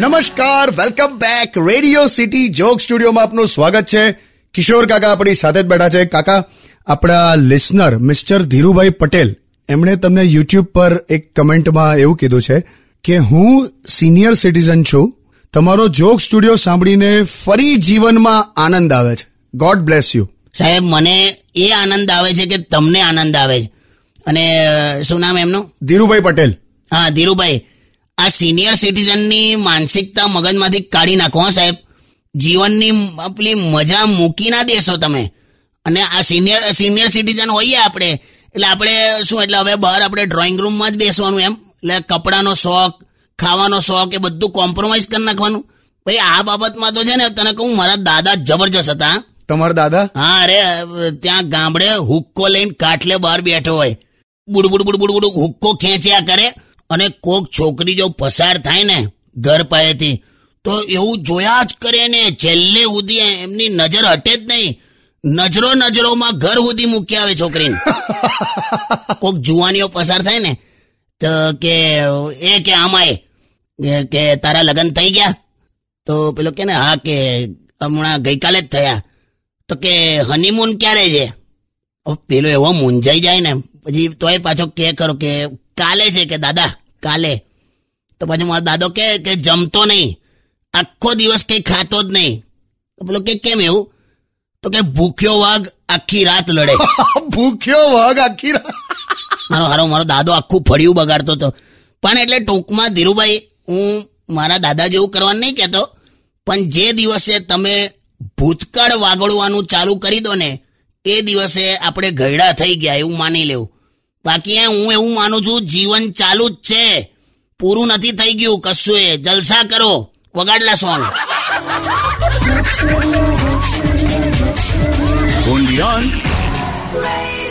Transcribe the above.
નમસ્કાર welcome back radio city joke સ્ટુડિયોમાં આપનું સ્વાગત છે. કિશોર કાકા આપણી સાથે જ બેઠા છે. કાકા આપણા લિસનર મિસ્ટર ધીરુભાઈ પટેલ એમણે તમને યુટ્યુબ પર એક કમેન્ટમાં એવું કીધું છે કે હું સિનિયર સિટીઝન છું. તમારો જોક સ્ટુડિયો સાંભળીને ફરી જીવનમાં આનંદ આવે છે. ગોડ બ્લેસ યુ સાહેબ મને એ આનંદ આવે છે કે તમને આનંદ આવે છે. અને શું નામ એમનું? ધીરુભાઈ પટેલ. હા ધીરુભાઈ આ સિનિયર સિટીઝનની માનસિકતા મગજમાંથી કાઢી નાખો હો સાહેબ. જીવનની પેલી મજા મૂકી ના દેશો તમે. અને આ સિનિયર સિનિયર સિટીઝન હોઈએ આપણે. એટલે આપણે શું એટલે હવે બહાર આપણે ડ્રોઈંગ રૂમમાં જ બેસવાનું એમ. એટલે કપડાનો શોખ ખાવાનો શોખ એ બધું કોમ્પ્રોમાઇઝ કરી નાખવાનું. ભાઈ આ બાબતમાં તો છે ને તને કહું મારા દાદા જબરજસ્ત હતા. તમારા દાદા? હા અરે ત્યાં ગામડે હુક્કો લઈને કાટલે બહાર બેઠો હોય. બુડ બુડ બુડ બુડ બુડ હુક્કો ખેંચ્યા કરે. અને કોક છોકરી જો પસાર થાય ને ઘર પાસેથી તો એવું જોયા જ કરે ને. છેલ્લે સુધી એમની નજર હટે જ નહીં. નજરો નજરોમાં ઘર સુધી મૂકી આવે છોકરીને. કોક જુવાનીઓ પસાર થાય ને તો કે એ કે આમાં કે તારા લગ્ન થઈ ગયા? તો પેલો કે ને હા કે હમણાં ગઈકાલે જ થયા. તો કે હનીમૂન ક્યારે છે? પેલો એવો મૂંઝાઈ જાય ને. પછી તોય પાછો કે કરો કે કાલે છે કે દાદા કાલે. તો પછી મારો દાદો કે કે જમતો નહીં. આખો દિવસ કઈ ખાતો જ નહીં. તો પેલો કે કેમ એવું? તો કે ભૂખ્યો વાઘ આખી રાત લડે. ભૂખ્યો વાઘ આખી રાત. મારો હારો મારો દાદો આખું ફળિયું બગાડતો હતો. પણ એટલે ટૂંકમાં ધીરુભાઈ હું મારા દાદા જેવું કરવાનું નહીં કહેતો પણ જે દિવસે તમે ભૂતકાળ વાગડવાનું ચાલુ કરી દો ને એ દિવસે આપણે ગયડા થઈ ગયા એવું માની લેવું. બાકી હું એવું માનું છું, જીવન ચાલુ જ છે. પૂરું નથી થઈ ગયું કશું એ જલસા કરો. વગાડલા સોંગ. On